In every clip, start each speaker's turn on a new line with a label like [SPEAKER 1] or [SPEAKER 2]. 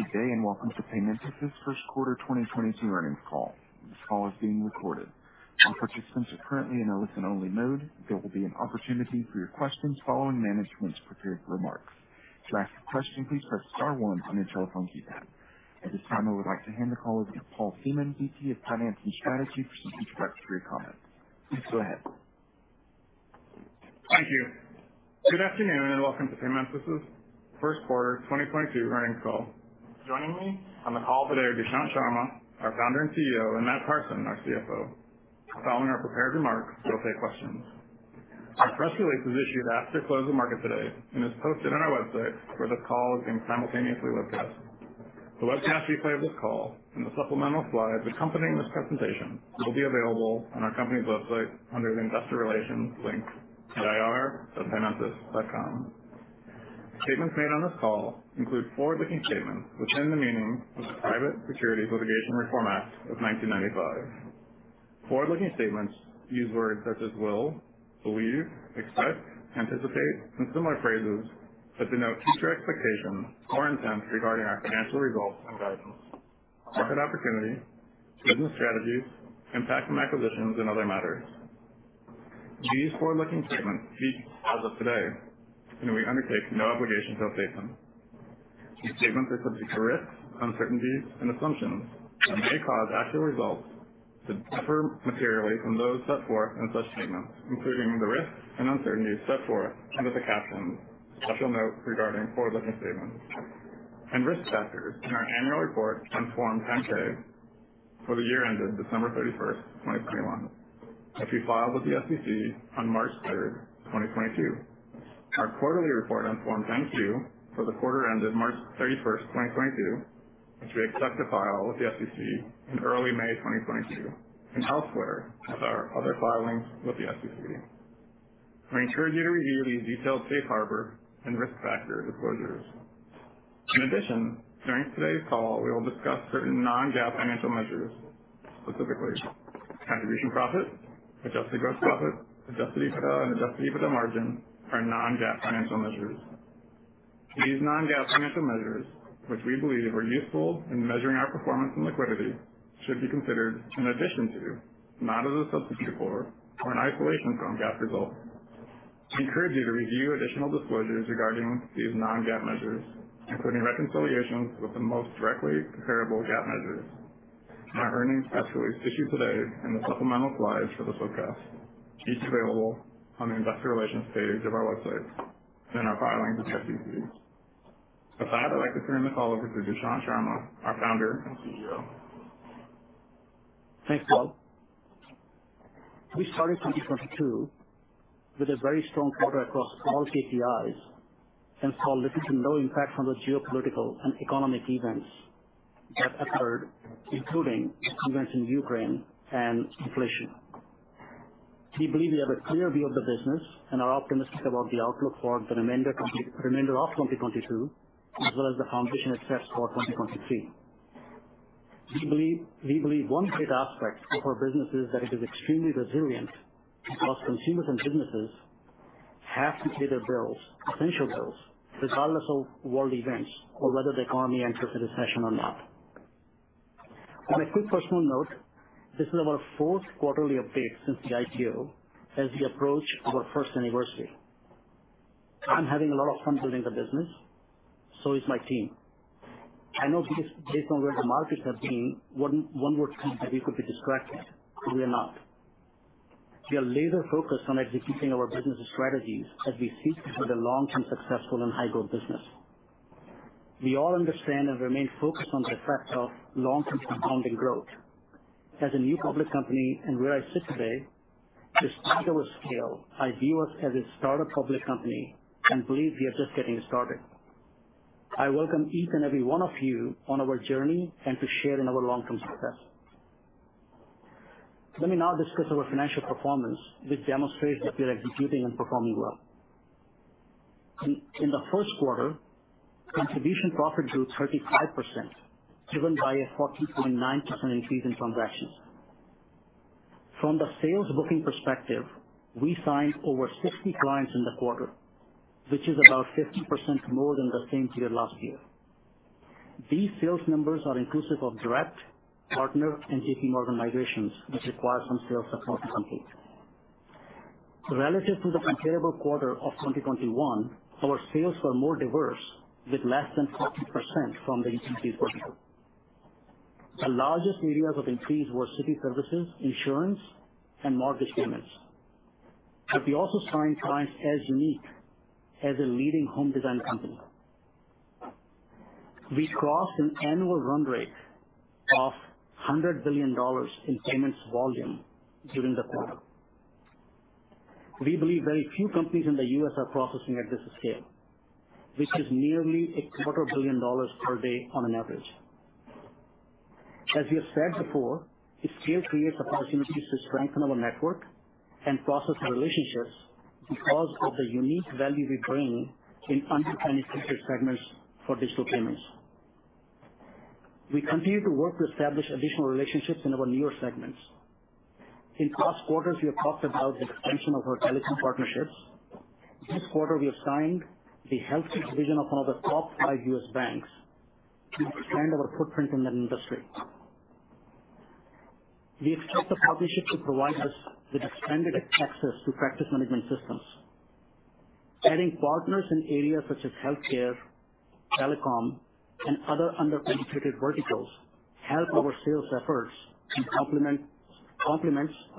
[SPEAKER 1] Good day, and welcome to Paymentus' first quarter 2022 earnings call. This call is being recorded. All participants are currently in a listen-only mode. There will be an opportunity for your questions following management's prepared remarks. To ask a question, please press star one on your telephone keypad. At this time, I would like to hand the call over to Paul Seamon, VP of Finance and Strategy, for some introductory comments. Please go ahead.
[SPEAKER 2] Thank you. Good afternoon, and welcome to Paymentus' first quarter 2022 earnings call. Joining me on the call today are Dushyant Sharma, our Founder and CEO, and Matt Parson, our CFO. Following our prepared remarks, we'll take questions. Our press release was issued after close of market today and is posted on our website, where this call is being simultaneously webcast. The webcast replay of this call and the supplemental slides accompanying this presentation will be available on our company's website under the Investor Relations link at ir.paymentus.com. Statements made on this call include forward-looking statements within the meaning of the Private Securities Litigation Reform Act of 1995. Forward-looking statements use words such as will, believe, expect, anticipate, and similar phrases that denote future expectations or intent regarding our financial results and guidance, market opportunity, business strategies, impact from acquisitions, and other matters. These forward-looking statements speak as of today, and we undertake no obligation to update them. These statements are subject to risks, uncertainties, and assumptions that may cause actual results to differ materially from those set forth in such statements, including the risks and uncertainties set forth under the caption Special Note regarding forward-looking statements and risk factors in our annual report on Form 10-K for the year ended December 31st, 2021, which we filed with the SEC on March 3rd, 2022. Our quarterly report on Form 10-Q for the quarter ended March 31st, 2022, which we expect to file with the SEC in early May 2022, and elsewhere with our other filings with the SEC. We encourage you to review these detailed safe harbor and risk factor disclosures. In addition, during today's call, we will discuss certain non-GAAP financial measures, specifically contribution profit, adjusted gross profit, adjusted EBITDA, and adjusted EBITDA margin are non-GAAP financial measures. These non-GAAP financial measures, which we believe are useful in measuring our performance and liquidity, should be considered in addition to, not as a substitute for or in isolation from GAAP results. We encourage you to review additional disclosures regarding these non-GAAP measures, including reconciliations with the most directly comparable GAAP measures in our earnings press release issued today and the supplemental slides for this webcast, each available on the Investor Relations page of our website in our filings with SEC. With that, I'd like to turn the call over to Dushyant Sharma, our Founder and CEO.
[SPEAKER 3] Thanks, Paul. We started 2022 with a very strong quarter across all KPIs and saw little to no impact from the geopolitical and economic events that occurred, including events in Ukraine and inflation. We believe we have a clear view of the business and are optimistic about the outlook for the remainder of 2022, as well as the foundation it sets for 2023. We believe one great aspect of our business is that it is extremely resilient because consumers and businesses have to pay their bills, essential bills, regardless of world events or whether the economy enters a recession or not. On a quick personal note, this is our fourth quarterly update since the IPO as we approach our first anniversary. I'm having a lot of fun building the business, so is my team. I know based on where the markets have been, one would think that we could be distracted, but we are not. We are laser-focused on executing our business strategies as we seek to build a long-term successful and high-growth business. We all understand and remain focused on the effect of long-term compounding growth. As a new public company and where I sit today, despite our scale, I view us as a startup public company and believe we are just getting started. I welcome each and every one of you on our journey and to share in our long-term success. Let me now discuss our financial performance, which demonstrates that we are executing and performing well. In the first quarter, contribution profit grew 35%, driven by a 40.9% increase in transactions. From the sales booking perspective, we signed over 60 clients in the quarter, which is about 50% more than the same period last year. These sales numbers are inclusive of direct, partner, and JPMorgan migrations, which require some sales support to complete. Relative to the comparable quarter of 2021, our sales were more diverse, with less than 40% from the utilities vertical. The largest areas of increase were city services, insurance, and mortgage payments. But we also signed clients as unique as a leading home design company. We crossed an annual run rate of $100 billion in payments volume during the quarter. We believe very few companies in the U.S. are processing at this scale, which is nearly a quarter billion dollars per day on an average. As we have said before, scale creates opportunities to strengthen our network and process relationships because of the unique value we bring in under-penetrated segments for digital payments. We continue to work to establish additional relationships in our newer segments. In past quarters, we have talked about the expansion of our telecom partnerships. This quarter, we have signed the healthcare division of one of the top five U.S. banks to expand our footprint in that industry. We expect the partnership to provide us with expanded access to practice management systems. Adding partners in areas such as healthcare, telecom, and other under-penetrated verticals help our sales efforts and complements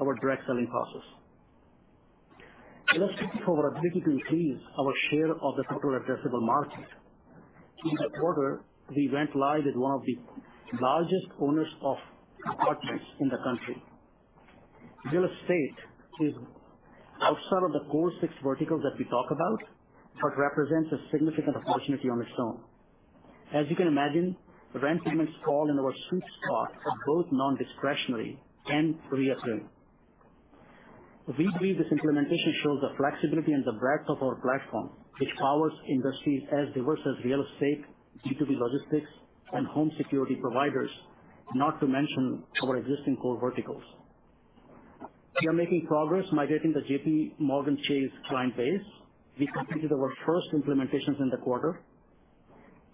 [SPEAKER 3] our direct selling process. Illustrative of our ability to increase our share of the total addressable market, in the quarter, we went live with one of the largest owners of apartments in the country. Real estate is outside of the core six verticals that we talk about, but represents a significant opportunity on its own. As you can imagine, rent payments fall in our sweet spot of both non-discretionary and recurring. We believe this implementation shows the flexibility and the breadth of our platform, which powers industries as diverse as real estate, B2B logistics, and home security providers, not to mention our existing core verticals. We are making progress migrating the JPMorgan Chase client base. We completed our first implementations in the quarter,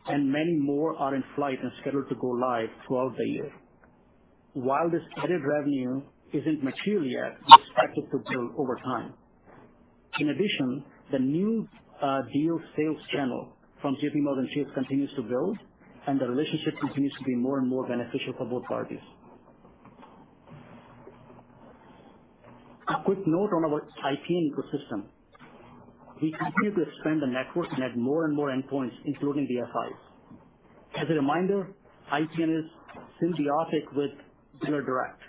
[SPEAKER 3] and many more are in flight and scheduled to go live throughout the year. While this added revenue isn't material yet, we expect it to build over time. In addition, the new uh, deal sales channel from JPMorgan Chase continues to build, and the relationship continues to be more and more beneficial for both parties. A quick note on our IPN ecosystem. We continue to expand the network and add more and more endpoints, including the FIs. As a reminder, IPN is symbiotic with Biller Direct.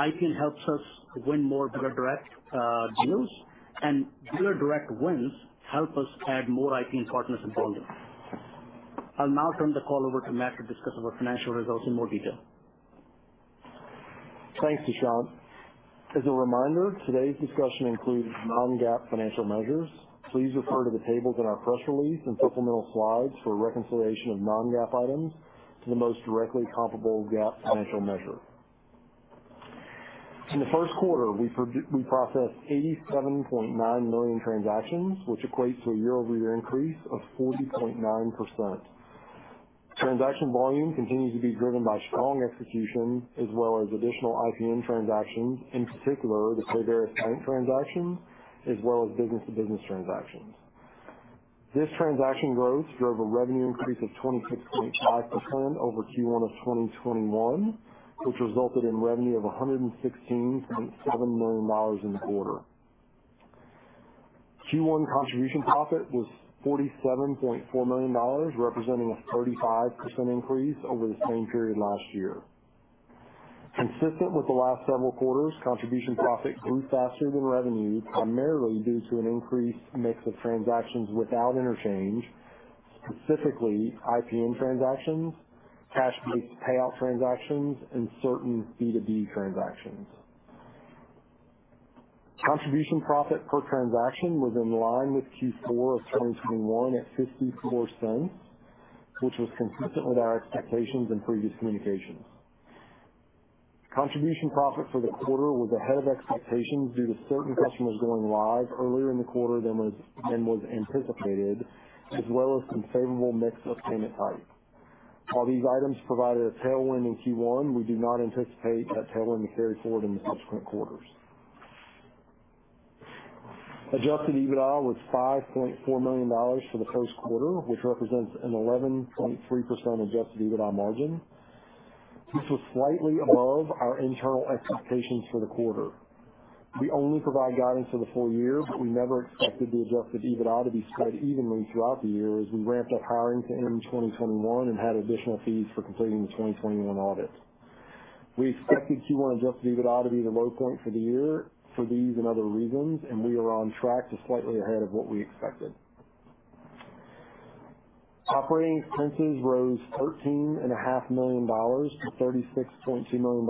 [SPEAKER 3] IPN helps us win more Biller Direct uh, deals, and Biller Direct wins help us add more IPN partners and volume. I'll now turn the call over to Matt to discuss our financial results in more detail.
[SPEAKER 4] Thanks, Dushyant. As a reminder, today's discussion includes non-GAAP financial measures. Please refer to the tables in our press release and supplemental slides for a reconciliation of non-GAAP items to the most directly comparable GAAP financial measure. In the first quarter, we processed 87.9 million transactions, which equates to a year-over-year increase of 40.9%. Transaction volume continues to be driven by strong execution as well as additional IPN transactions, in particular the Payveris Bank transactions, as well as business-to-business transactions. This transaction growth drove a revenue increase of 26.5% over Q1 of 2021, which resulted in revenue of $116.7 million in the quarter. Q1 contribution profit was $47.4 million, representing a 35% increase over the same period last year. Consistent with the last several quarters, contribution profit grew faster than revenue, primarily due to an increased mix of transactions without interchange, specifically IPN transactions, cash-based payout transactions, and certain B2B transactions. Contribution profit per transaction was in line with Q4 of 2021 at $0.54, which was consistent with our expectations and previous communications. Contribution profit for the quarter was ahead of expectations due to certain customers going live earlier in the quarter than was anticipated, as well as some favorable mix of payment type. While these items provided a tailwind in Q1, we do not anticipate that tailwind to carry forward in the subsequent quarters. Adjusted EBITDA was $5.4 million for the first quarter, which represents an 11.3% adjusted EBITDA margin. This was slightly above our internal expectations for the quarter. We only provide guidance for the full year, but we never expected the adjusted EBITDA to be spread evenly throughout the year as we ramped up hiring to end 2021 and had additional fees for completing the 2021 audit. We expected Q1 adjusted EBITDA to be the low point for the year for these and other reasons, and we are on track to slightly ahead of what we expected. Operating expenses rose $13.5 million to $36.2 million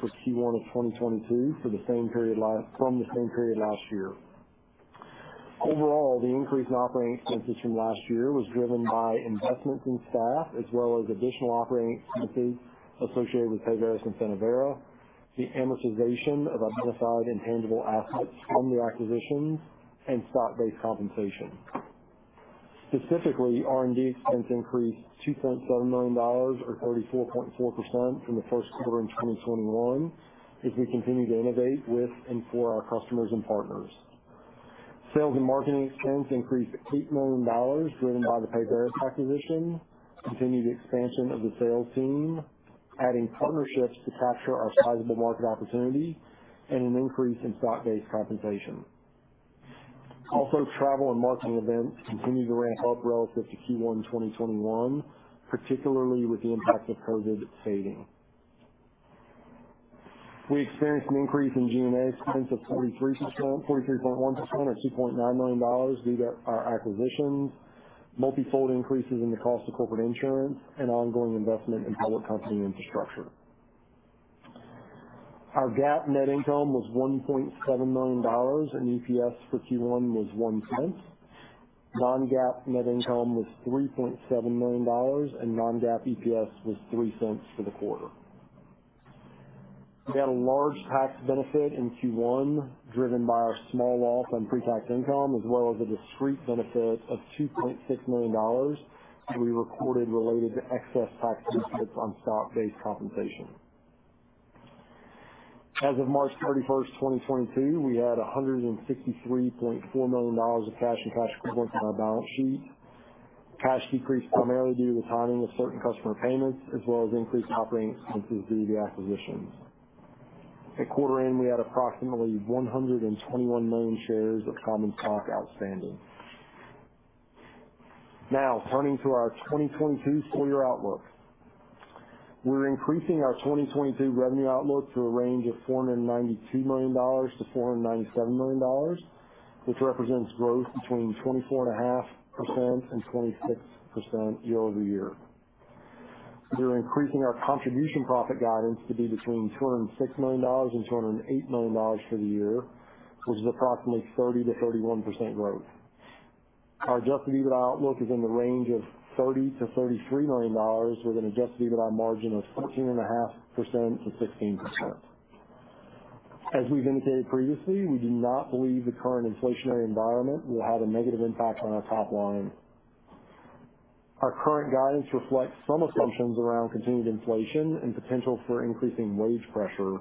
[SPEAKER 4] for Q1 of 2022 from the same period last year. Overall, the increase in operating expenses from last year was driven by investments in staff as well as additional operating expenses associated with Payveris and Finovera, the amortization of identified intangible assets from the acquisitions, and stock-based compensation. Specifically, R&D expense increased $2.7 million or 34.4% from the first quarter in 2021 as we continue to innovate with and for our customers and partners. Sales and marketing expense increased $8 million, driven by the Payveris acquisition, continued expansion of the sales team, adding partnerships to capture our sizable market opportunity, and an increase in stock-based compensation. Also, travel and marketing events continue to ramp up relative to Q1 2021, particularly with the impact of COVID fading. We experienced an increase in G&A expense of 43%, 43.1% or $2.9 million due to our acquisitions, multi-fold increases in the cost of corporate insurance, and ongoing investment in public company infrastructure. Our GAAP net income was $1.7 million, and EPS for Q1 was $0.01. Non-GAAP net income was $3.7 million, and non-GAAP EPS was $0.03 for the quarter. We had a large tax benefit in Q1, driven by our small loss on pre-tax income, as well as a discrete benefit of $2.6 million that we recorded related to excess tax benefits on stock-based compensation. As of March 31, 2022, we had $163.4 million of cash and cash equivalents on our balance sheet. Cash decreased primarily due to the timing of certain customer payments as well as increased operating expenses due to the acquisitions. At quarter end, we had approximately 121 million shares of common stock outstanding. Now, turning to our 2022 full year outlook. We're increasing our 2022 revenue outlook to a range of $492 million-$497 million, which represents growth between 24.5% and 26% year-over-year. We are increasing our contribution profit guidance to be between $206 million and $208 million for the year, which is approximately 30%-31% growth. Our adjusted EBITDA outlook is in the range of $30 million-$33 million with an adjusted EBITDA margin of 14.5%-16%. As we've indicated previously, we do not believe the current inflationary environment will have a negative impact on our top line. Our current guidance reflects some assumptions around continued inflation and potential for increasing wage pressure.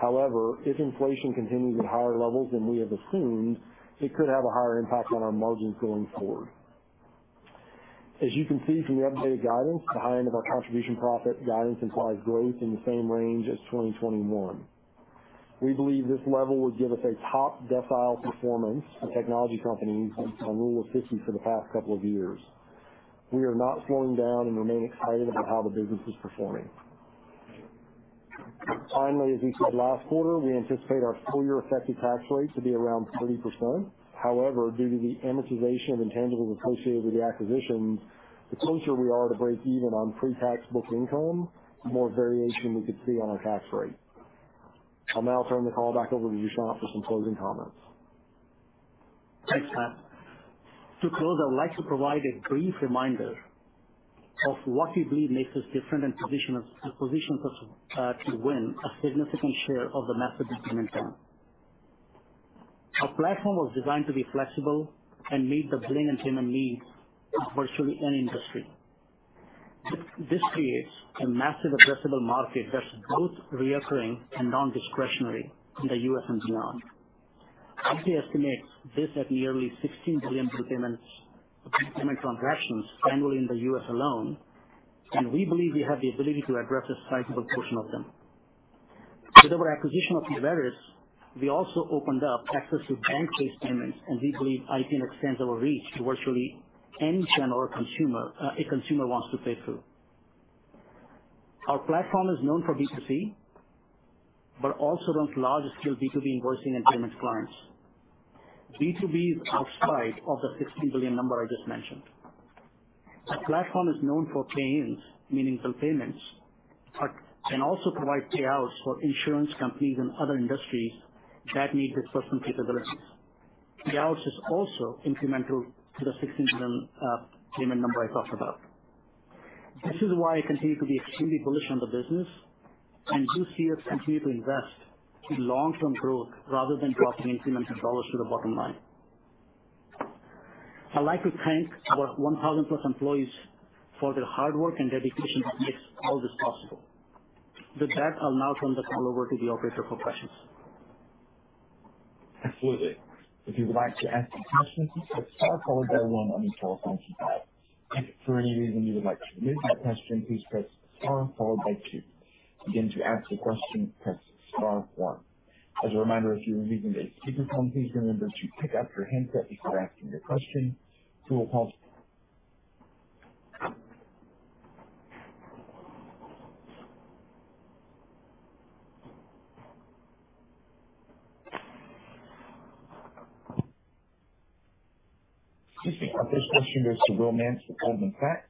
[SPEAKER 4] However, if inflation continues at higher levels than we have assumed, it could have a higher impact on our margins going forward. As you can see from the updated guidance, the high end of our contribution profit guidance implies growth in the same range as 2021. We believe this level would give us a top decile performance for technology companies based on Rule of 50 for the past couple of years. We are not slowing down and remain excited about how the business is performing. Finally, as we said last quarter, we anticipate our full year effective tax rate to be around 30%. However, due to the amortization of intangibles associated with the acquisitions, the closer we are to break even on pre-tax book income, the more variation we could see on our tax rate. I'll now turn the call back over to Dushyant for some closing comments.
[SPEAKER 3] Thanks, Matt. To close, I would like to provide a brief reminder of what we believe makes us different and positions us uh, to win a significant share of the massive payment TAM. Our platform was designed to be flexible and meet the billing and payment needs of virtually any industry. This creates a massive addressable market that's both recurring and non-discretionary in the U.S. and beyond. IPA estimates this at nearly 16 billion bill payment transactions annually in the U.S. alone, and we believe we have the ability to address a sizable portion of them. With our acquisition of Payveris, we also opened up access to bank-based payments, and we believe IPN extends our reach to virtually any channel a consumer wants to pay through. Our platform is known for B2C, but also runs large-scale B2B invoicing and payments clients. B2B is outside of the 16 billion number I just mentioned. The platform is known for pay-ins, meaning bill payments, but can also provide payouts for insurance companies and other industries that need disbursement capabilities. Payouts is also incremental to the 16 billion uh, payment number I talked about. This is why I continue to be extremely bullish on the business and do see us continue to invest in long-term growth rather than dropping incremental dollars to the bottom line. I'd like to thank our 1,000+ employees for their hard work and dedication that makes all this possible. With that, I'll now turn the call over to the operator for questions.
[SPEAKER 1] Absolutely. If you would like to ask a question, please press star followed by one on your telephone keypad. If for any reason you would like to remove that question, please press star followed by two. Again, to ask a question, press star one. As a reminder, if you are using a speakerphone, please remember to pick up your handset before asking your question. We will pause. Excuse me. Our first question goes to Will Nance with Goldman Sachs.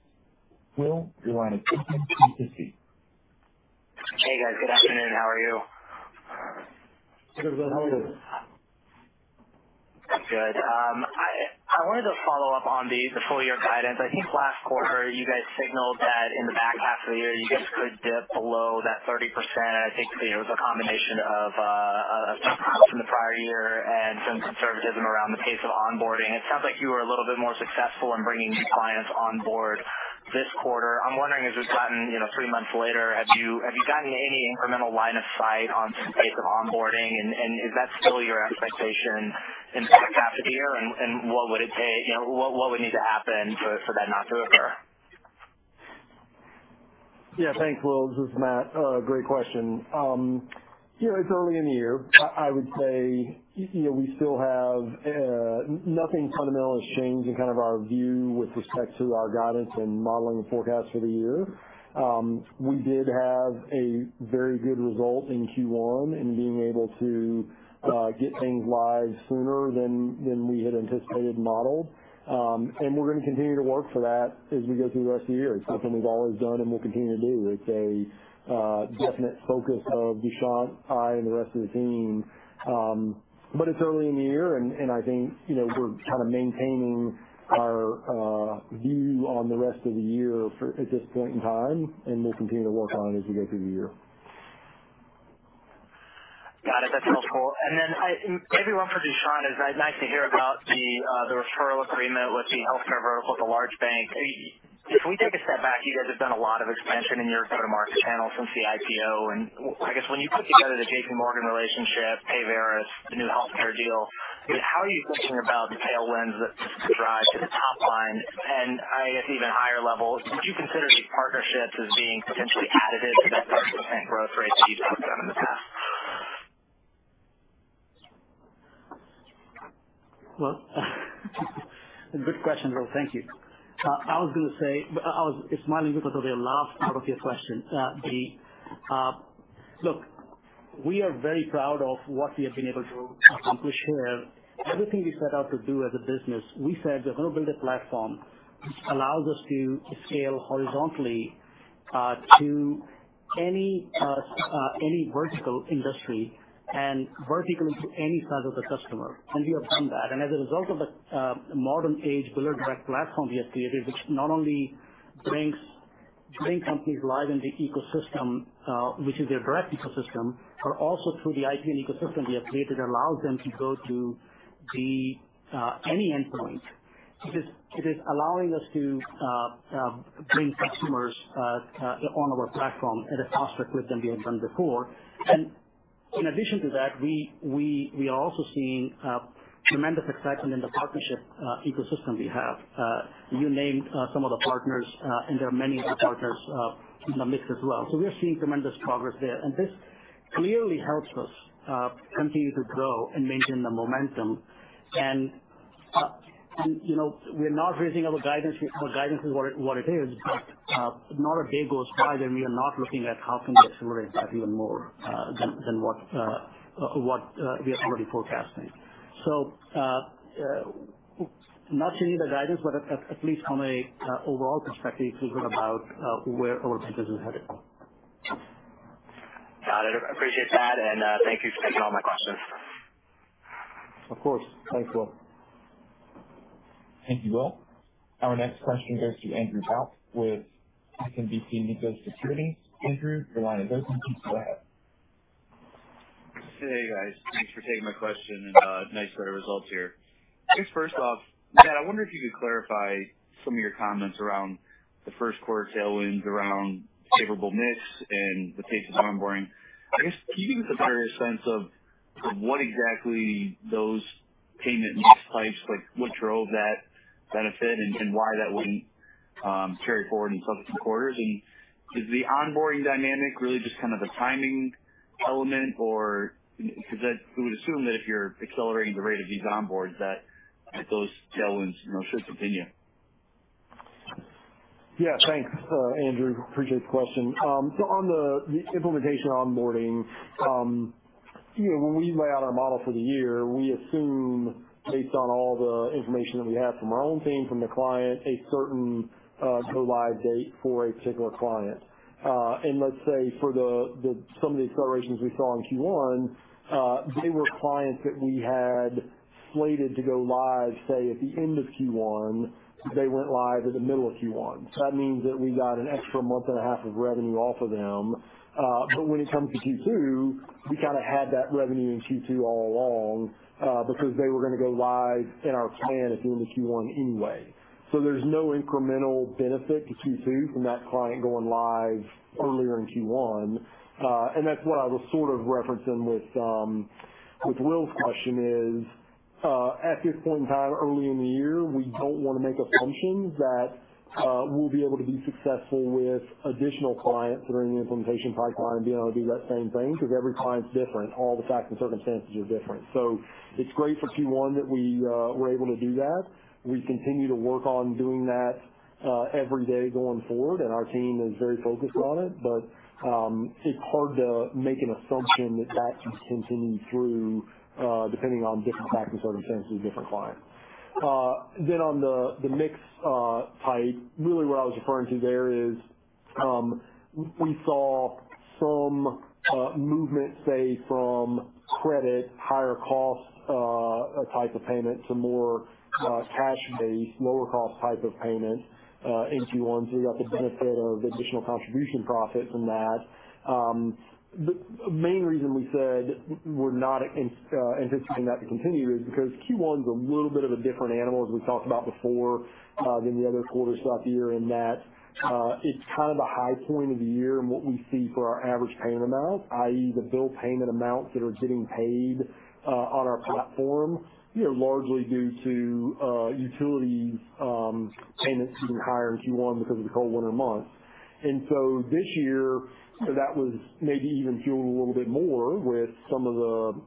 [SPEAKER 1] Will, your line is open. Please proceed.
[SPEAKER 5] Hey, guys. Good afternoon. How are you?
[SPEAKER 3] Good. How are you?
[SPEAKER 5] Good. Um, I wanted to follow up on the the full year guidance. I think last quarter you guys signaled that in the back half of the year, you guys could dip below that 30%. And I think it was a combination of uh, comps from the prior year and some conservatism around the pace of onboarding. It sounds like you were a little bit more successful in bringing new clients on board this quarter. I'm wondering, as we've gotten, you know, three months later, have you have you gotten any incremental line of sight on some pace of onboarding? And is that still your expectation in the back half of the year? And what would it take? You know, what would need to happen for that not to occur?
[SPEAKER 4] Yeah. Thanks, Will. This is Matt. Uh, great question. Um, It's early in the year. I would say, you know, we still have uh, nothing fundamental has changed in kind of our view with respect to our guidance and modeling the forecast for the year. Um, we did have a very good result in Q1 in being able to uh, get things live sooner than than we had anticipated and modeled. Um and we're gonna continue to work for that as we go through the rest of the year. It's something we've always done and will continue to do. It's a definite focus of Dushyant, I, and the rest of the team. Um but it's early in the year and I think, you know, we're kind of maintaining our view on the rest of the year at this point in time, and we'll continue to work on it as we go through the year.
[SPEAKER 5] Got it. That's helpful. Maybe one for Dushyant. is nice to hear about the uh the referral agreement with the healthcare vertical with the large bank. If we take a step back, you guys have done a lot of expansion in your go-to-market channel since the IPO. And I guess when you put together the JPMorgan relationship, Payveris, the new healthcare deal, how are you thinking about the tailwinds that drive to the top line? And I guess even higher level, would you consider these partnerships as being potentially additive to that 30% growth rate that you've talked about in the past?
[SPEAKER 3] Well, good question, Will. Thank you. Uh, I was gonna say I was smiling because of the last part of your question. Uh, the uh, look, we are very proud of what we have been able to accomplish here. Everything we set out to do as a business, we said we're gonna build a platform which allows us to scale horizontally to any uh any vertical industry and vertically to any size of the customer. And we have done that. And as a result of the uh, modern age biller direct platform we have created, which not only brings bring companies live in the ecosystem, uh, which is their direct ecosystem, but also through the IPN ecosystem we have created, allows them to go to the uh any endpoint it is allowing us to uh, bring customers on our platform at a faster clip than we have done before. In addition to that, we are also seeing uh, tremendous excitement in the partnership uh, ecosystem we have. Uh, you named some of the partners, and there are many other partners in the mix as well. So we are seeing tremendous progress there. And this clearly helps us continue to grow and maintain the momentum. You know, we're not raising our guidance. Our guidance is what it is. Uh, not a day goes by that we are not looking at how can we accelerate that even more uh, than what uh, we are already forecasting. So not changing the guidance, but at least from an overall perspective, feel good about where our business is headed.
[SPEAKER 5] Got it. Appreciate that. And thank you for taking all my questions.
[SPEAKER 4] Of course. Thanks, Will.
[SPEAKER 1] Thank you, Will. Our next question goes to Andrew Bauch with SMBC Nikko Securities. Andrew, your line is open. Please go ahead.
[SPEAKER 6] Hey, guys. Thanks for taking my question and uh, nice set of results here. I guess first off, Matt, I wonder if you could clarify some of your comments around the first quarter tailwinds around favorable mix and the pace of onboarding. I guess, can you give us a better sense of what exactly those payment mix types, like what drove that benefit and why that wouldn't um, carry forward in subsequent quarters? And is the onboarding dynamic really just kind of a timing element or because we would assume that if you're accelerating the rate of these onboards that those tailwinds, you know, should continue.
[SPEAKER 4] Yeah. Thanks, uh, Andrew. Appreciate the question. Um, so on the implementation onboarding, um, you know, when we lay out our model for the year, we assume based on all the information that we have from our own team, from the client, a certain uh go live date for a particular client. Uh and let's say for the some of the accelerations we saw in Q1, uh they were clients that we had slated to go live, say, at the end of Q1. They went live in the middle of Q1. That means that we got an extra month and a half of revenue off of them. Uh but when it comes to Q2, we kinda had that revenue in Q2 all along, because they were gonna go live in our plan at the end of Q1 anyway. So there's no incremental benefit to Q2 from that client going live earlier in Q1. Uh and that's what I was sort of referencing with um with Will's question is, uh at this point in time, early in the year, we don't wanna make assumptions that Uh, we'll be able to be successful with additional clients that are in the implementation pipeline being able to do that same thing, because every client's different. All the facts and circumstances are different. So it's great for Q1 that we uh, were able to do that. We continue to work on doing that uh, every day going forward, and our team is very focused on it. But um it's hard to make an assumption that that can continue through, depending on different facts and circumstances of different clients. Then on the the mix uh type, really what I was referring to there is, um we saw some uh movement, say, from credit, higher cost uh, type of payment to more uh cash-based, lower cost type of payment in Q1. We got the benefit of additional contribution profit from that. The main reason we said we're not uh, anticipating that to continue is because Q1's a little bit of a different animal, as we talked about before, uh, than the other quarters throughout the year, in that uh, it's kind of the high point of the year and what we see for our average payment amount, i.e., the bill payment amounts that are getting paid on our platform, you know, largely due to utilities um, payments being higher in Q1 because of the cold winter months. And so this year, that was maybe even fueled a little bit more with some of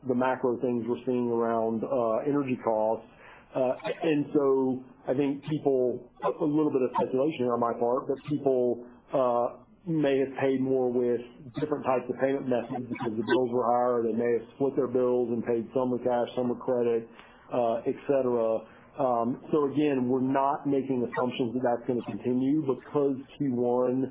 [SPEAKER 4] the macro things we're seeing around uh, energy costs. Uh and so I think people, a little bit of speculation on my part, but people uh, may have paid more with different types of payment methods because the bills were higher. They may have split their bills and paid some with cash, some with credit, uh, et cetera. Um, so again, we're not making assumptions that that's gonna continue because Q1,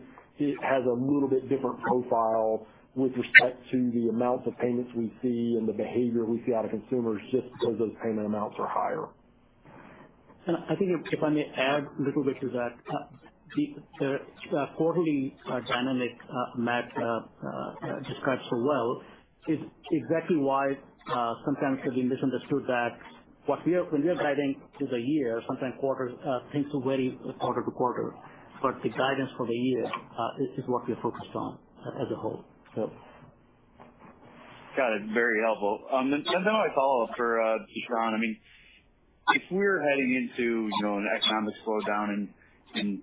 [SPEAKER 4] it has a little bit different profile with respect to the amounts of payments we see and the behavior we see out of consumers just because those payment amounts are higher.
[SPEAKER 3] And I think if I may add a little bit to that. Uh, the uh, quarterly uh, dynamic Matt described so well is exactly why sometimes it can be misunderstood that When we are guiding to the year, sometimes quarters, things will vary quarter to quarter, the guidance for the year uh, is what we're focused on uh, as a whole.
[SPEAKER 6] Got it. Very helpful. Um, then my follow-up for uh, Dushyant. I mean, if we're heading into, you know, an economic slowdown and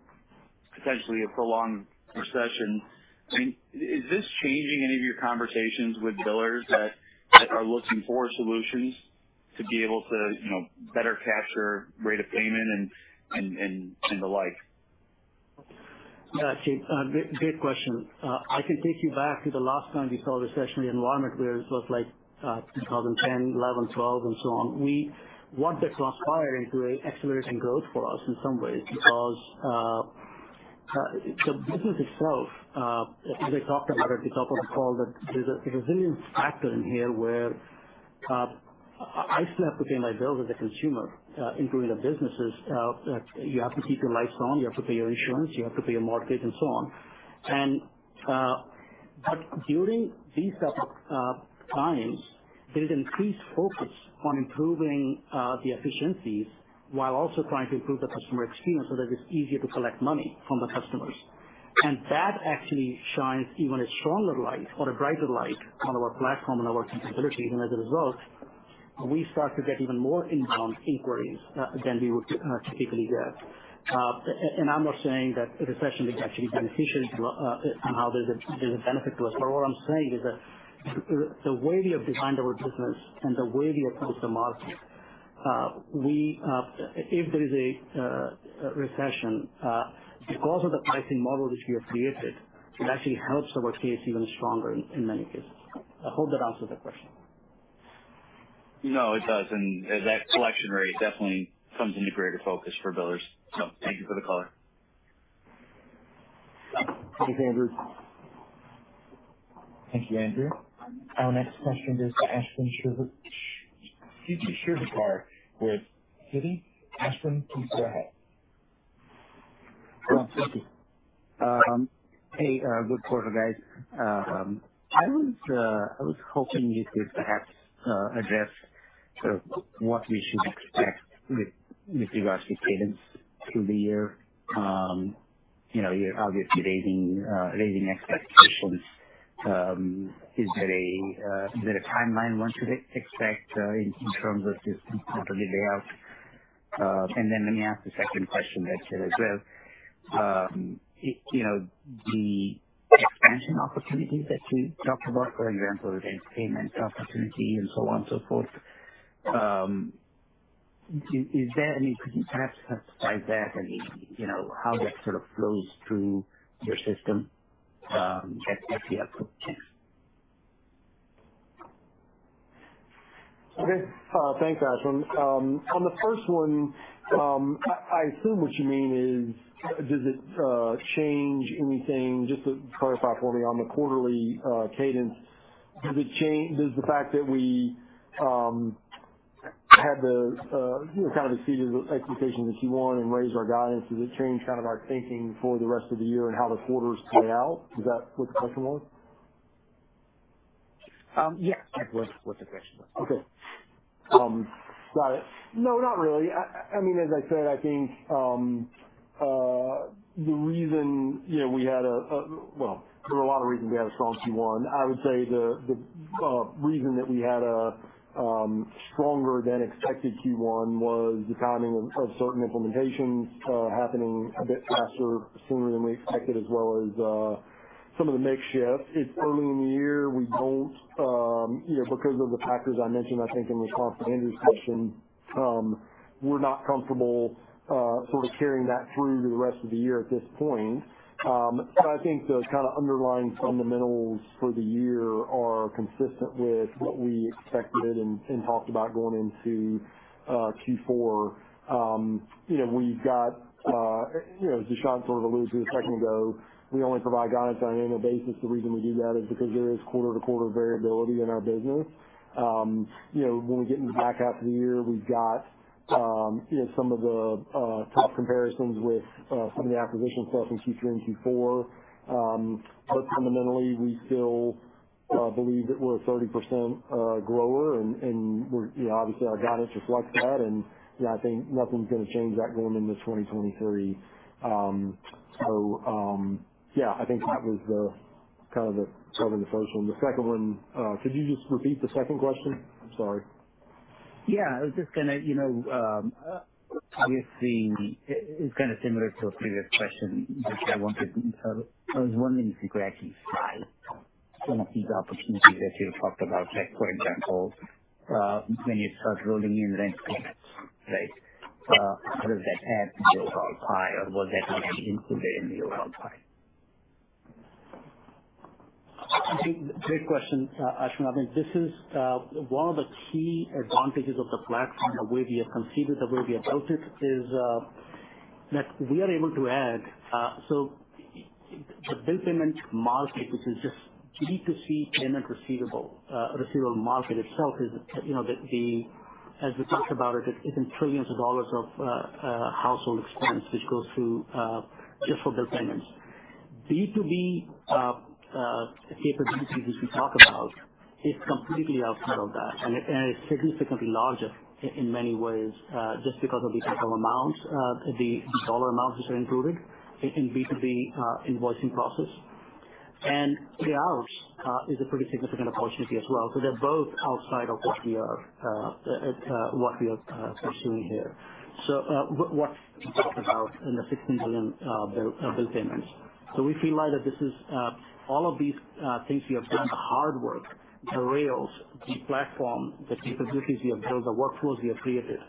[SPEAKER 6] potentially a prolonged recession, I mean, is this changing any of your conversations with billers that are looking for solutions to be able to, you know, better capture rate of payment and the like?
[SPEAKER 3] Yeah, Chip, uh, great question. Uh, I can take you back to the last time we saw a recessionary environment where it was like uh, 2010, 2011, 2012 and so on. We what that transpired into an accelerating growth for us in some ways because the business itself, as I talked about at the top of the call, that there's a resilience factor in here where I still have to pay my bills as a consumer, Uh, including the businesses. Uh, uh, you have to keep your lights on, you have to pay your insurance, you have to pay your mortgage and so on. And uh but during these times, there's increased focus on improving the efficiencies while also trying to improve the customer experience so that it's easier to collect money from the customers. And that actually shines even a stronger light or a brighter light on our platform and our capabilities. And as a result, we start to get even more inbound inquiries uh, than we would uh, typically get. Uh and I'm not saying that recession is actually beneficial to uh, somehow there's a benefit to us. But what I'm saying is that the way we have designed our business and the way we approach the market, we, if there is a recession, because of the pricing model which we have created, it actually helps our case even stronger in many cases. I hope that answers the question.
[SPEAKER 6] No, it does. And that collection rate definitely comes into greater focus for billers. So thank you for the color.
[SPEAKER 4] Thanks, Andrew.
[SPEAKER 1] Thank you, Andrew. Our next question goes to Ashwin Shirvaikar with Citi. Ashwin, please go ahead.
[SPEAKER 7] Oh, thank you. Um, hey, uh, good quarter, guys. Um, uh, I was hoping you could perhaps Uh, address sort of what we should expect with regards to cadence through the year. Um, you know, you're obviously raising uh, raising expectations. Um is there a uh is there a timeline one should expect uh, in terms of this quarterly layout? And then let me ask the second question there as well. Um, you know, the expansion opportunities that you talked about, for example, the payment opportunity and so on and so forth, um, is there any? Could you perhaps emphasize that and, you know, how that sort of flows through your system? That'd be helpful. Thanks.
[SPEAKER 4] Okay. Uh, thanks, Ashwin. Um, on the first one, I assume what you mean is, does it uh change anything? Just to clarify for me on the quarterly uh cadence, does it change does the fact that we um had the, uh you know, kind of exceeded expectations in Q1 and raised our guidance, does it change kind of our thinking for the rest of the year and how the quarters play out? Is that what the question was?
[SPEAKER 7] Yeah. That was what the question was.
[SPEAKER 4] Okay. Got it. No, not really. I mean, as I said, I think um, uh, the reason, you know, we had a well, there were a lot of reasons we had a strong Q1. I would say the uh, reason that we had a um, stronger than expected Q1 was the timing of certain implementations uh, happening a bit faster, sooner than we expected, as well as some of the mix shift. It's early in the year. We don't, um, you know, because of the factors I mentioned, I think in response to Andrew's question, um, we're not comfortable uh, sort of carrying that through to the rest of the year at this point. Um but I think the kind of underlying fundamentals for the year are consistent with what we expected and talked about going into uh, Q4. Um, you know, we've got, uh, you know, as Dushyant sort of alluded to a second ago, we only provide guidance on an annual basis. The reason we do that is because there is quarter-to-quarter variability in our business. Um, you know, when we get in the back half of the year, we've got, um you know, some of the uh tough comparisons with uh some of the acquisition stuff in Q3 and Q4. But Fundamentally, we still uh believe that we're a 30% grower and we're, you know, obviously our guidance reflects that. And, you know, I think nothing's gonna change that going into 2023. Yeah, I think that was the kind of the cover the first one. The second one, uh, could you just repeat the second question? I'm sorry.
[SPEAKER 7] Yeah. I was just gonna, you know, um, uh, obviously it's kind of similar to a previous question that I wanted. Uh, I was wondering if you could actually size some of these opportunities that you talked about. Like for example, when you start rolling in rent payments, right? How does that add to the overall pie or was that already included in the overall pie?
[SPEAKER 3] I think great question, uh, Ashwin. I mean, this is uh, one of the key advantages of the platform, the way we have conceived it, the way we have built it, is uh, that we are able to add. So the bill payment market, which is just B2C payment receivable receivable market itself is, you know, the the as we talked about it it's in trillions of dollars of household expense which goes through just for bill payments. B2B Uh, capabilities which we talk about is completely outside of that. And it's significantly larger in many ways, uh, just because of the type of amounts, uh, the dollar amounts which are included in B2B invoicing process. And payouts is a pretty significant opportunity as well. So they're both outside of what we are pursuing here. So what we talked about in the $16 billion bill payments. So we feel like that this is all of these uh, things we have done, the hard work, the rails, the platform, the capabilities we have built, the workflows we have created,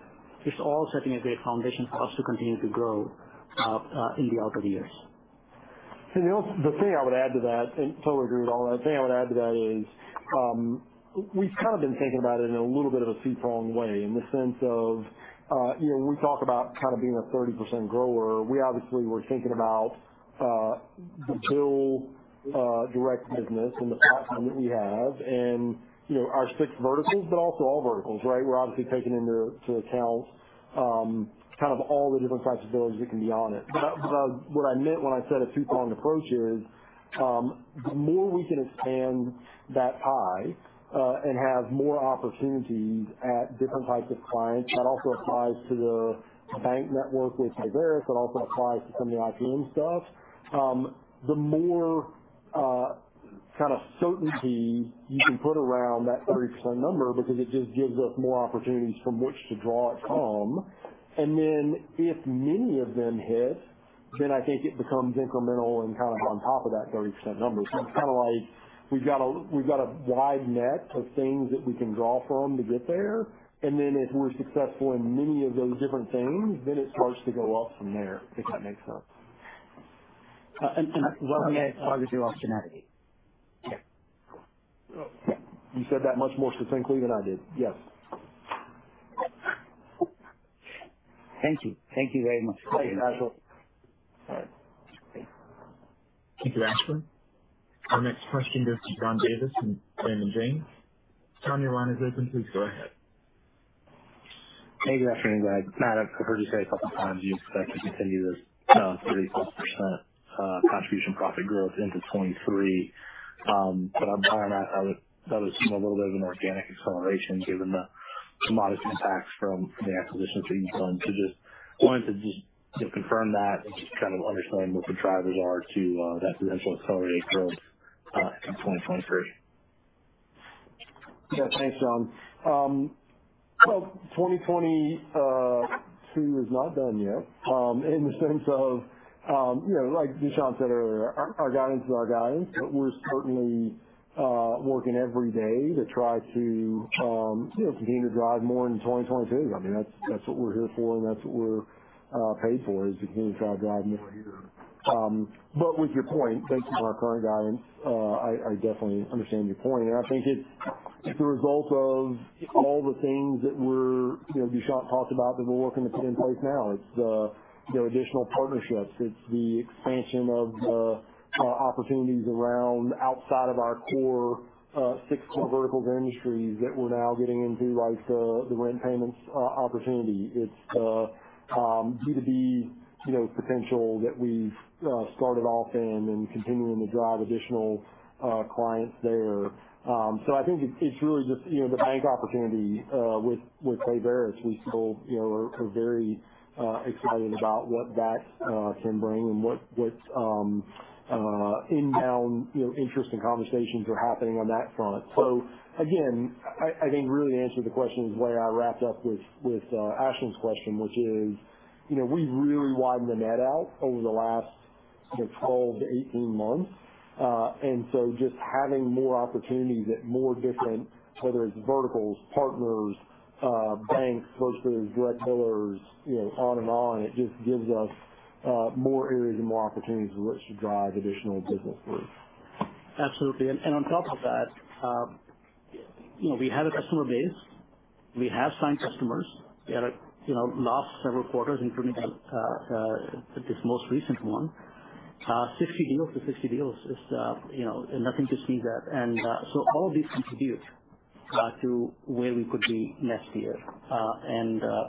[SPEAKER 3] it's all setting a great foundation for us to continue to grow uh, uh, in the outer years.
[SPEAKER 4] The thing I would add to that, and totally agree with all that. The thing I would add to that is, um, we've kind of been thinking about it in a little bit of a two-pronged way in the sense of, you know, when we talk about kind of being a 30% grower, we obviously were thinking about the Uh, BillDirect business and the platform that we have and, you know, our six verticals, but also all verticals, right? We're obviously taking into account um, kind of all the different types of billers that can be on it. But, uh, what I meant when I said a two-pronged approach is, um, the more we can expand that pie uh, and have more opportunities at different types of clients, that also applies to the bank network with Payveris. It also applies to some of the IPN stuff. Um, the more Uh, kind of certainty you can put around that 30% number because it just gives us more opportunities from which to draw it from. And then if many of them hit, then I think it becomes incremental and kind of on top of that 30% number. So it's kind of like we've got a we've got a wide net of things that we can draw from to get there. And then if we're successful in many of those different things, then it starts to go up from there, if that makes sense.
[SPEAKER 7] Uh, uh, well, uh, yeah, positive optionality.
[SPEAKER 4] Yeah. You said that much more succinctly than I did. Yes.
[SPEAKER 7] Thank you. Thank you very much.
[SPEAKER 4] Thanks, Ashwin.
[SPEAKER 7] All right.
[SPEAKER 1] Thank you, Ashwin. Our next question goes to John Davis from Raymond James. John, your line is open. Please go ahead.
[SPEAKER 8] Hey, good afternoon, guys. Matt, I've heard you say a couple times you expect to continue this 30%+ contribution profit growth into 2023. On um, math, that would seem a little bit of an organic acceleration given the modest impacts from the acquisitions that you've done. Just wanted to, know, confirm that and just kind of understand what the drivers are to uh, that potential accelerated growth uh, in 2023.
[SPEAKER 4] Yeah. Thanks, John. Um, well, 2022 is not done yet, um, in the sense of, Um, you know, like Dushyant said earlier, our guidance is our guidance, but we're certainly uh, working every day to try to, um, you know, continue to drive more in 2022. I mean, that's that's what we're here for, and that's what we're uh, paid for, is to continue to try to drive more here. Um, but with your point, based on our current guidance, uh, I definitely understand your point. And I think it's a result of all the things that we're, you know, Dushyant talked about that we're working to put in place now. It's the, you know, additional partnerships. It's the expansion of the opportunities around outside of our core six core verticals and industries that we're now getting into, like the the rent payments opportunity. It's the um B2B, you know, potential that we've started off in and continuing to drive additional uh clients there. Um so I think it's really just, you know, the bank opportunity uh with Payveris. We still, you know, are very excited about what that can bring and what what, um uh inbound, you know, interest and conversations are happening on that front. So again, I think really to answer the question is the way I wrapped up with Ashwin's question, which is, you know, we've really widened the net out over the last, you know, 12-18 months. Uh and so just having more opportunities at more different, whether it's verticals, partners, banks versus direct billers, you know, on and on, it just gives us uh more areas and more opportunities with which to drive additional business growth.
[SPEAKER 3] Absolutely. On top of that, uh you know, we have a customer base. We have signed customers. We had, you know, last several quarters, including uh uh this most recent one, 60 deals 60 deals is, uh you know, nothing to sneeze at. And so all of these contribute Uh, to where we could be next year. Uh, and uh,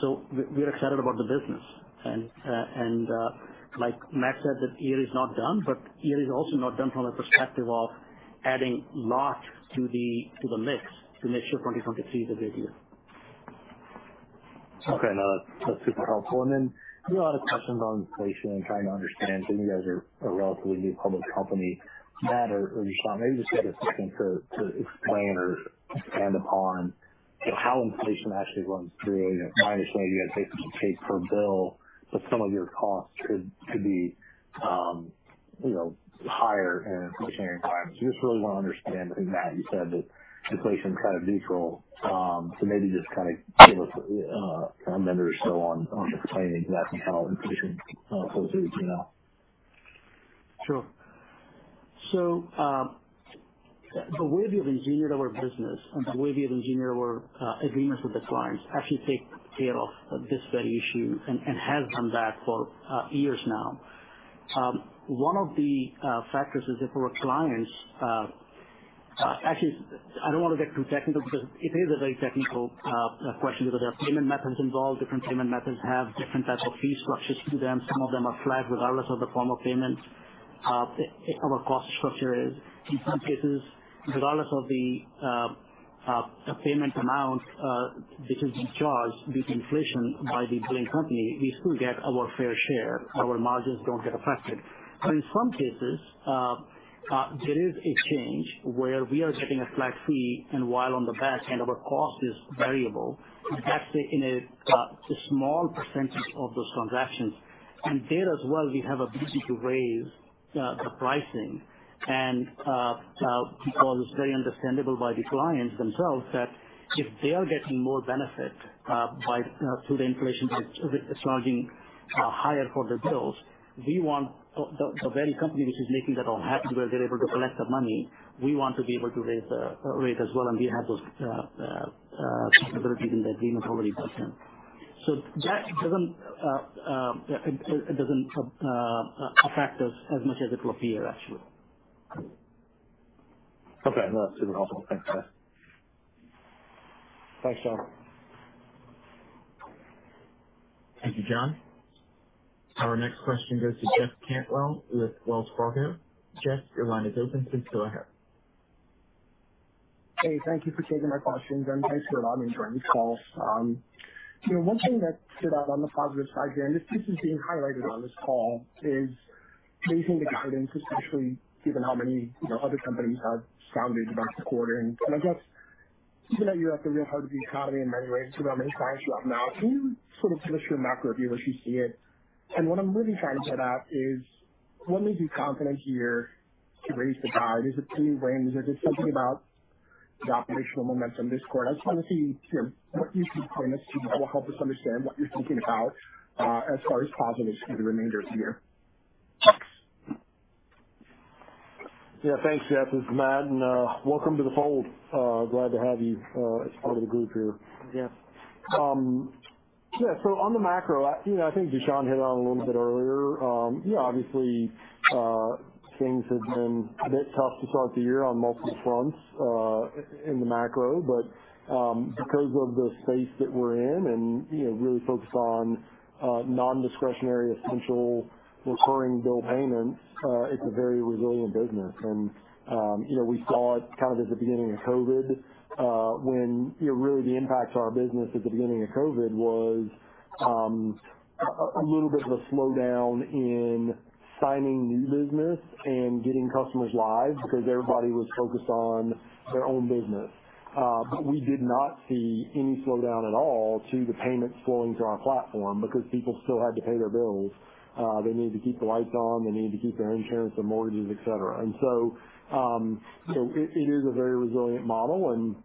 [SPEAKER 3] so we're excited about the business. And like Matt said, the year is not done, but year is also not done from a perspective of adding lot to the mix to make sure 2023 is a great year.
[SPEAKER 8] Okay. No, that's super helpful. And then, you know, a lot of questions on inflation and trying to understand, given you guys are a relatively new public company. Matt or Dushyant, maybe just take a second to explain or expand upon, how inflation actually runs through. My understanding, you guys basically pay per bill, but some of your costs could be, um, you know, higher in an inflationary environment. You just really wanna understand. I think, Matt, you said that inflation is kind of neutral. Um, so maybe just kind of give us uh, a minute or so on explaining exactly how inflation uh, flows through, you know.
[SPEAKER 3] Sure. Um, The way we have engineered our business and the way we have engineered our uh, agreements with the clients actually take care of this very issue and has done that for uh, years now. Um, one of the uh, factors is if our clients actually, I don't wanna get too technical because it is a very technical question because there are payment methods involved. Different payment methods have different types of fee structures to them. Some of them are flat regardless of the form of payment. Our cost structure is in some cases, regardless of the uh, uh, payment amount uh, which is charged due to inflation by the billing company, we still get our fair share. Our margins don't get affected. In some cases, there is a change where we are getting a flat fee, and while on the back end our cost is variable, that's in a small percentage of those transactions. And there as well, we have ability to raise the pricing. Because it's very understandable by the clients themselves that if they are getting more benefit uh by uh through the inflation charging higher for their bills, we want the very company which is making that all happen, where they're able to collect the money, we want to be able to raise the rate as well, and we have those uh, uh, uh, capabilities in the agreement already built in. So that doesn't it doesn't affect us as much as it will appear actually.
[SPEAKER 8] Okay. No, that's super helpful. Thanks, guys.
[SPEAKER 4] Thanks, John.
[SPEAKER 1] Thank you, John. Our next question goes to Jeff Cantwell with Wells Fargo. Jeff, your line is open. Please go ahead.
[SPEAKER 9] Hey, thank you for taking my questions, and thanks for allowing me to join this call. Um, you know, one thing that stood out on the positive side here, and this is being highlighted on this call, is raising the guidance, especially given how many, you know, other companies have sounded about the quarter. And I guess given that you're at the real heart of the economy in many ways, given how many clients you have now, can you sort of give us your macro view as you see it? And what I'm really trying to get at is what makes you confident here to raise the guide? Is it the new wins? Is it something about the operational momentum this quarter? I just wanna see, you know, what you can point us to that will help us understand what you're thinking about, uh, as far as positives for the remainder of the year.
[SPEAKER 4] Yeah. Thanks, Jeff. This is Matt, and welcome to the fold. Glad to have you as part of the group here.
[SPEAKER 3] Yeah.
[SPEAKER 4] Um yeah. So on the macro, you know, I think Dushyant hit on a little bit earlier. You know, obviously, uh things have been a bit tough to start the year on multiple fronts uh in the macro. But, um because of the space that we're in and, you know, really focused on uh non-discretionary, essential recurring bill payments, it's a very resilient business. And um you know, we saw it kind of at the beginning of COVID, when you know, really the impact to our business at the beginning of COVID was a little bit of a slowdown in signing new business and getting customers live because everybody was focused on their own business. Uh but we did not see any slowdown at all to the payments flowing to our platform because people still had to pay their bills. They needed to keep the lights on, they needed to keep their insurance, their mortgages, et cetera. You know, it is a very resilient model, and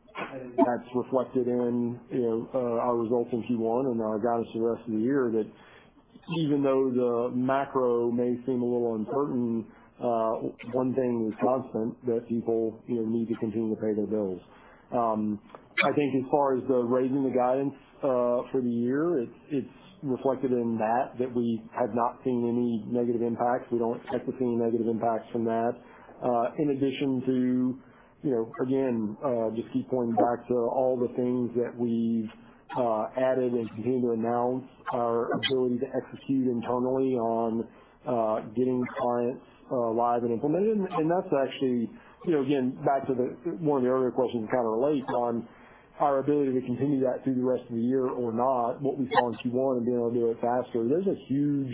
[SPEAKER 4] that's reflected in you know, our results in Q1 and our guidance for the rest of the year that even though the macro may seem a little uncertain, uh one thing is constant, that people you know, need to continue to pay their bills. Um I think as far as the raising the guidance uh for the year, it's it's reflected in that that we have not seen any negative impacts. We don't expect to see any negative impacts from that. Uh, in addition to, you know, again, uh, just keep pointing back to all the things that we've uh, added and continue to announce our ability to execute internally on getting clients live and implemented. And that's actually, you know, again, back to the one of the earlier questions kind of relates on our ability to continue that through the rest of the year or not, what we saw in Q1 and being able to do it faster. There's a huge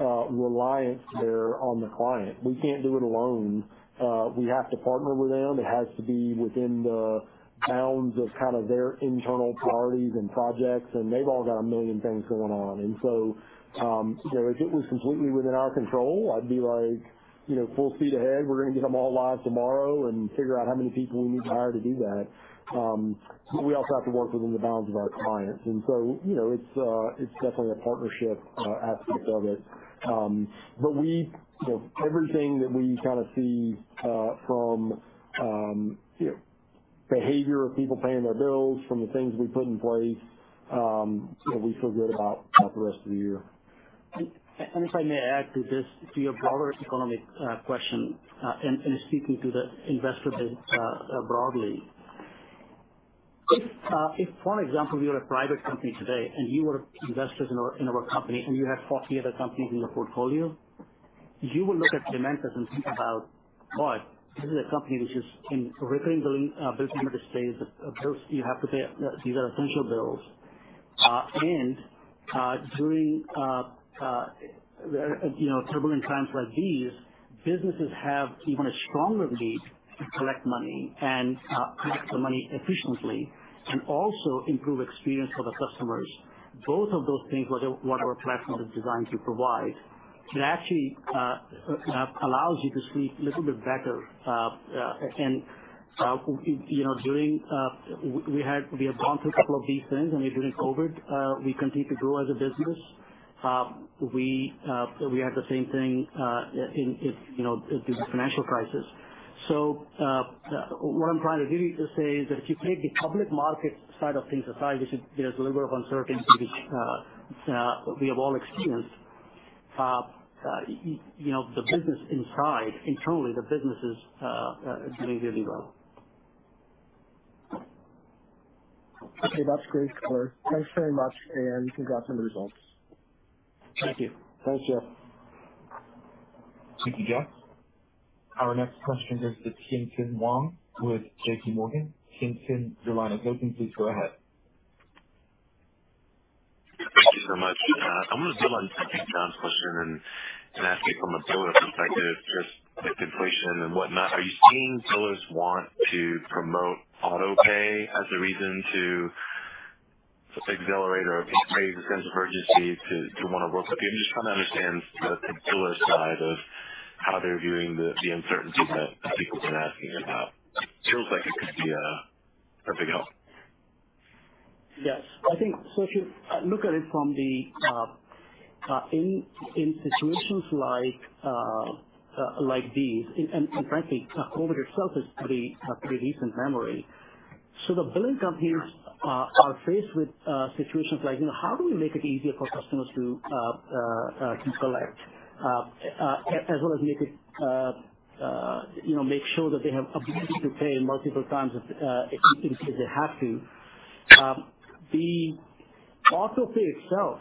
[SPEAKER 4] uh reliance there on the client. We can't do it alone. Uh we have to partner with them. It has to be within the bounds of kind of their internal priorities and projects, and they've all got a million things going on. And so um you know, if it was completely within our control, I'd be like, you know, full speed ahead. We're gonna get them all live tomorrow and figure out how many people we need to hire to do that. Um, we also have to work within the bounds of our clients. And so, you know, it's uh it's definitely a partnership uh, aspect of it. Um but we, you know, everything that we kind of see uh, from, um, you know, behavior of people paying their bills from the things we put in place, um, you know, we feel good about the rest of the year.
[SPEAKER 3] And if I may add to this, to your broader economic uh, question, and speaking to the investor base broadly. If uh if for example, you're a private company today and you were investors in our in our company and you had 40 other companies in your portfolio, you will look at Paymentus and think about, boy, this is a company which is in recurring bill payment space. Bills you have to pay, these are essential bills. Uh and uh during uh uh you know, turbulent times like these, businesses have even a stronger need to collect money and uh, collect the money efficiently and also improve experience for the customers. Both of those things, what our platform is designed to provide, it actually uh, uh, allows you to sleep a little bit better. And, you know, during uh we had we have gone through a couple of these things, and during COVID, we continued to grow as a business. Um, we we had the same thing in you know through the financial crisis. Uh, uh, what I'm trying to really say is that if you take the public market side of things aside, which is there's a little bit of uncertainty which uh, we have all experienced, you know, the business inside, internally, the business is doing really well.
[SPEAKER 9] Okay. That's great color. Thanks very much, and congrats on the results.
[SPEAKER 3] Thank you.
[SPEAKER 4] Thanks, Jeff.
[SPEAKER 1] Thank you, Jeff. Our next question goes to Tien-Tsin Huang with JPMorgan. Tien-Tsin, your line is open. Please go ahead.
[SPEAKER 10] Thank you so much. Uh, I'm gonna build on John's question and ask you from a biller perspective, just with inflation and whatnot, are you seeing billers want to promote auto pay as a reason to accelerate or raise a sense of urgency to wanna work with you? I'm just trying to understand the biller side of how they're viewing the uncertainty that people have been asking about. Feels like it could be a big help.
[SPEAKER 3] Yes. I think so if you uh, look at it from the uh, uh, in in situations like like these, and frankly, COVID itself is pretty recent memory. So the billing companies are faced with situations like, you know, how do we make it easier for customers to to collect, as well as make it, uh uh you know, make sure that they have ability to pay multiple times if uh, if they have to. The auto pay itself,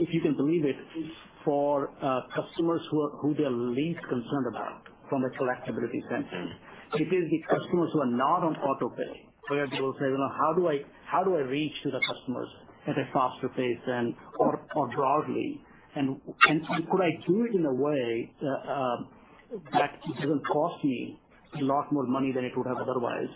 [SPEAKER 3] if you can believe it, is for customers who are who they're least concerned about from a collectibility standpoint. It is the customers who are not on auto pay, where they will say, "You know, how do I how do I reach to the customers at a faster pace than or broadly? And could I do it in a way uh, uh, that it doesn't cost me a lot more money than it would have otherwise?"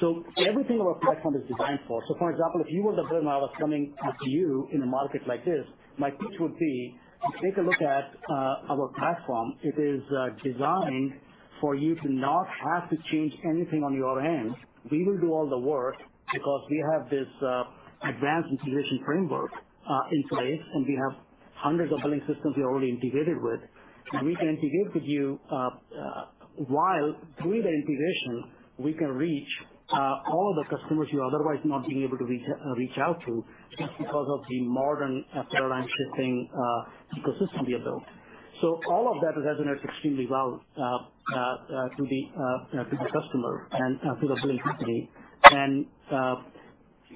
[SPEAKER 3] So everything our platform is designed for. So for example, if you were the and I was coming to you in a market like this, my pitch would be, take a look at uh, our platform. It is designed for you to not have to change anything on your end. We will do all the work because we have this advanced integration framework in place, and we have hundreds of billing systems we are already integrated with. We can integrate with you uh, uh, while doing the integration, we can reach uh, all of the customers you're otherwise not being able to reach out to just because of the modern paradigm shifting ecosystem we have built. So all of that resonates extremely well to the to the customer and to the billing company.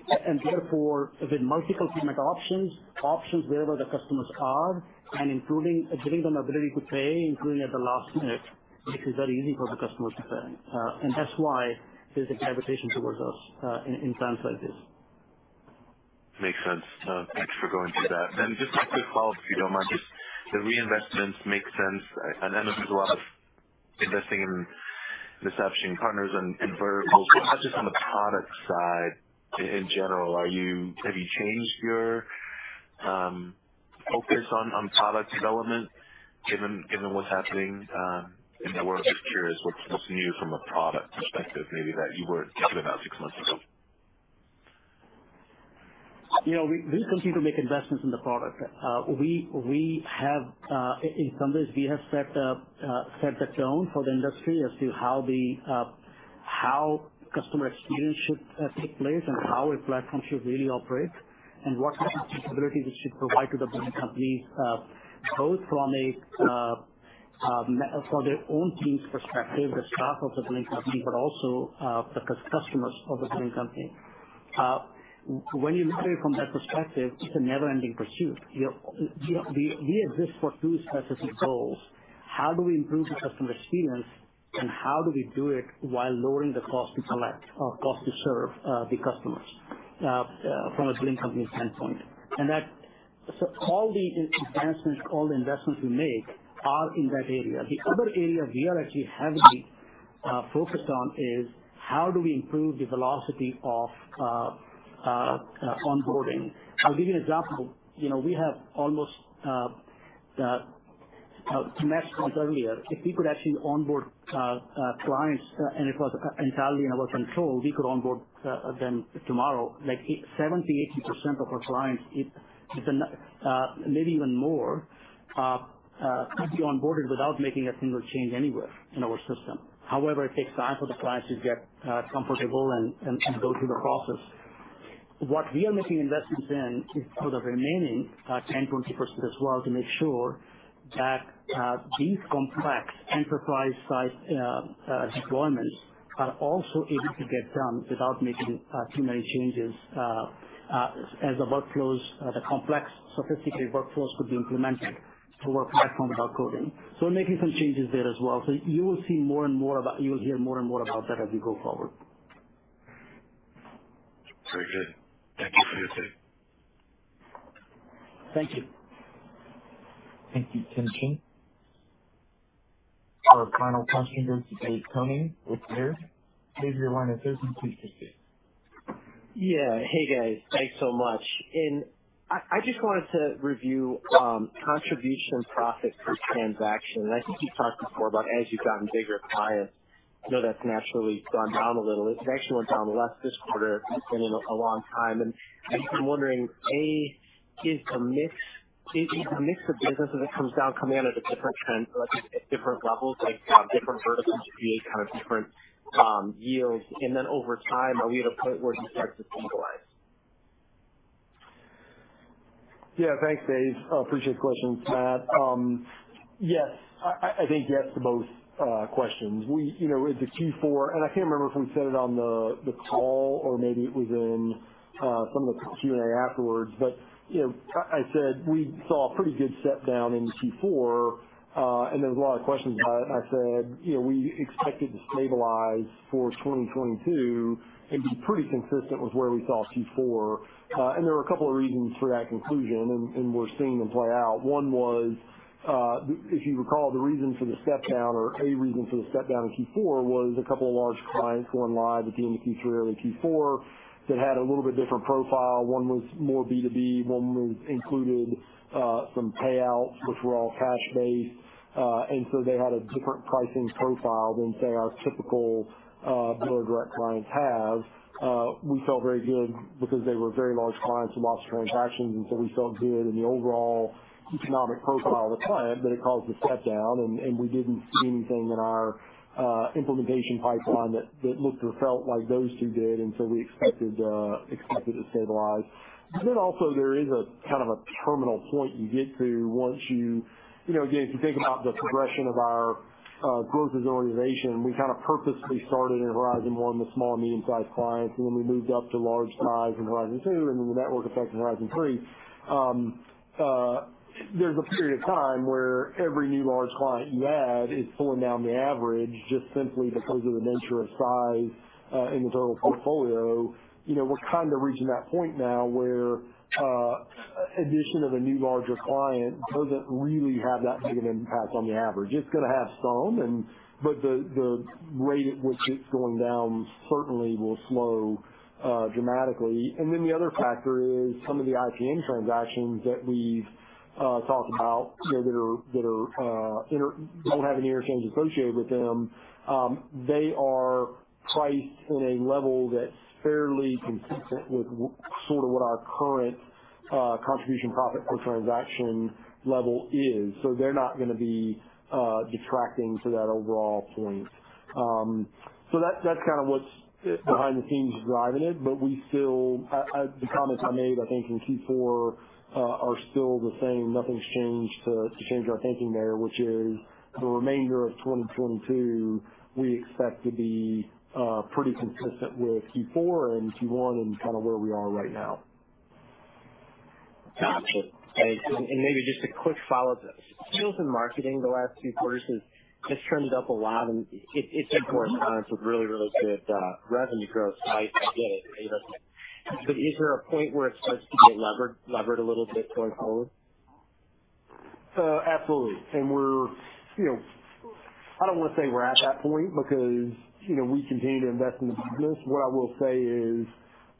[SPEAKER 3] And therefore, with multiple payment options options wherever the customers are, and including giving them ability to pay, including at the last minute, makes it very easy for the customers to pay. Uh, and that's why there's a gravitation towards us uh, in times like this.
[SPEAKER 10] Makes sense. Uh, thanks for going through that. And just a quick follow-up, if you don't mind. Just the reinvestments make sense. I know there's a lot of investing in establishing partners and verticals, just on the product side in general. Have you changed your um, focus on product development given given what's happening um, in the world? Just curious what's new from a product perspective maybe that you weren't thinking about six months ago.
[SPEAKER 3] You know, we continue to make investments in the product. Uh, we we have uh, in some ways we have set uh, set the tone for the industry as to how the uh how customer experience should uh, take place and how a platform should really operate, and what type of capabilities it should provide to the billing companies, uh, both from a uh, for their own team's perspective, the staff of the billing company, but also the customers of the billing company. When you look at it from that perspective, it's a never-ending pursuit. We exist for two specific goals. How do we improve the customer experience, and how do we do it while lowering the cost to collect or cost to serve uh, the customers uh, uh, from a billing company standpoint? And that so all the advancements, all the investments we make are in that area. The other area we are actually heavily focused on is how do we improve the velocity of onboarding. I'll give you an example. You know, we have almost Uh, to Matt's point earlier, if we could actually onboard uh, uh, clients and it was entirely in our control, we could onboard them tomorrow. Like 70%-80% of our clients, maybe even more, could be onboarded without making a single change anywhere in our system. However, it takes time for the clients to get comfortable and go through the process. What we are making investments in is for the remaining 10%-20% as well, to make sure that uh, these complex enterprise-size uh, uh, deployments are also able to get done without making too many changes, as the workflows, the complex sophisticated workflows could be implemented through our platform without coding. So we're making some changes there as well. So you will hear more and more about that as we go forward.
[SPEAKER 10] Very good. Thank you for your time.
[SPEAKER 3] Thank you.
[SPEAKER 1] Thank you, Tien-Tsin. Our final question goes to Dave Koning with Baird. Dave, your line is open. Please proceed.
[SPEAKER 11] Yeah. Hey, guys. Thanks so much. And I just wanted to review um, contribution profit per transaction. I think you talked before about as you've gotten bigger clients, you know, that's naturally gone down a little. It actually went down less this quarter than in a long time. And I'm wondering, A, is the mix of business as it comes down coming in at a different trend, like at different levels, like um, different verticals create kind of different um, yields? And then over time, are we at a point where it starts to stabilize?
[SPEAKER 4] Yeah. Thanks, Dave. Appreciate the question. Matt. Um, yes. I think yes to both uh, questions. We, you know, into Q4, and I can't remember if we said it on the call or maybe it was in uh, some of the Q&A afterwards. You know, I said we saw a pretty good step down in Q4, and there was a lot of questions about it. I said, you know, we expect it to stabilize for 2022 and be pretty consistent with where we saw Q4. There were a couple of reasons for that conclusion, and we're seeing them play out. One was, uh, if you recall, the reason for the step down or a reason for the step down in Q4 was a couple of large clients going live at the end of Q3, early Q4 that had a little bit different profile. One was more B2B, one was included uh some payouts, which were all cash-based. Uh and so they had a different pricing profile than, say, our typical biller direct clients have. Uh we felt very good because they were very large clients with lots of transactions, and so we felt good in the overall economic profile of the client, but it caused a step down, and we didn't see anything in our Uh, implementation pipeline that looked or felt like those two did, and so we expected uh, it to stabilize. Also there is a kind of a terminal point you get to once you you know, again, if you think about the progression of our uh growth as an organization, we kind of purposely started in Horizon One with small and medium-sized clients, and then we moved up to large size in Horizon Two, and then the network effect in Horizon Three. Um, uh, There's a period of time where every new large client you add is pulling down the average just simply because of the nature of size uh, in the total portfolio. You know, we're kind of reaching that point now where uh, addition of a new larger client doesn't really have that big an impact on the average. It's gonna have some, and but the rate at which it's going down certainly will slow uh, dramatically. And then the other factor is some of the IPN transactions that we've Uh, talked about, you know, that are, uh, don't have any interchange associated with them. Um, they are priced in a level that's fairly consistent with sort of what our current uh, contribution profit per transaction level is. So they're not gonna be detracting to that overall point. Um so that that's kind of what's behind the scenes driving it. But we still, the comments I made, I think in Q4, Uh, are still the same. Nothing's changed to change our thinking there, which is the remainder of 2022, we expect to be uh, pretty consistent with Q4 and Q1 and kind of where we are right now.
[SPEAKER 11] Gotcha. Thanks. And maybe just a quick follow-up. Sales and marketing the last few quarters has trended up a lot, and it's in correspondence with really good uh, revenue growth. I get it. You know, is there a point where it starts to get levered a little bit going forward?
[SPEAKER 4] Uh, absolutely. And we're, you know, I don't wanna say we're at that point because, you know, we continue to invest in the business. What I will say is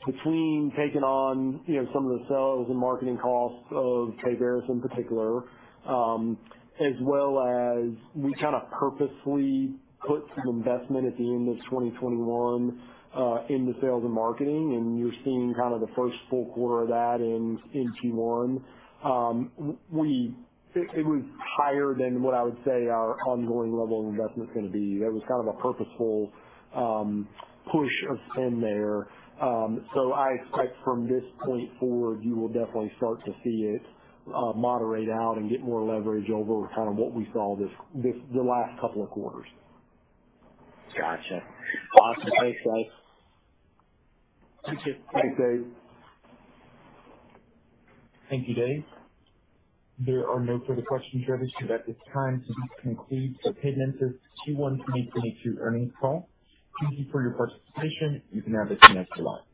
[SPEAKER 4] between taking on, you know, some of the sales and marketing costs of Payveris in particular, um, as well as we kind of purposely put some investment at the end of 2021 Uh, into sales and marketing, and you're seeing kind of the first full quarter of that in Q1. Um, it was higher than what I would say our ongoing level of investment is gonna be. That was kind of a purposeful um, push of spend there. Um so I expect from this point forward, you will definitely start to see it uh, moderate out and get more leverage over kind of what we saw this the last couple of quarters.
[SPEAKER 11] Gotcha. Awesome. Thanks, guys.
[SPEAKER 4] Thank you. Thanks, Dave.
[SPEAKER 1] Thank you, Dave. There are no further questions registered at this time, so this concludes the Paymentus Q1 2022 earnings call. Thank you for your participation. You can now disconnect your line.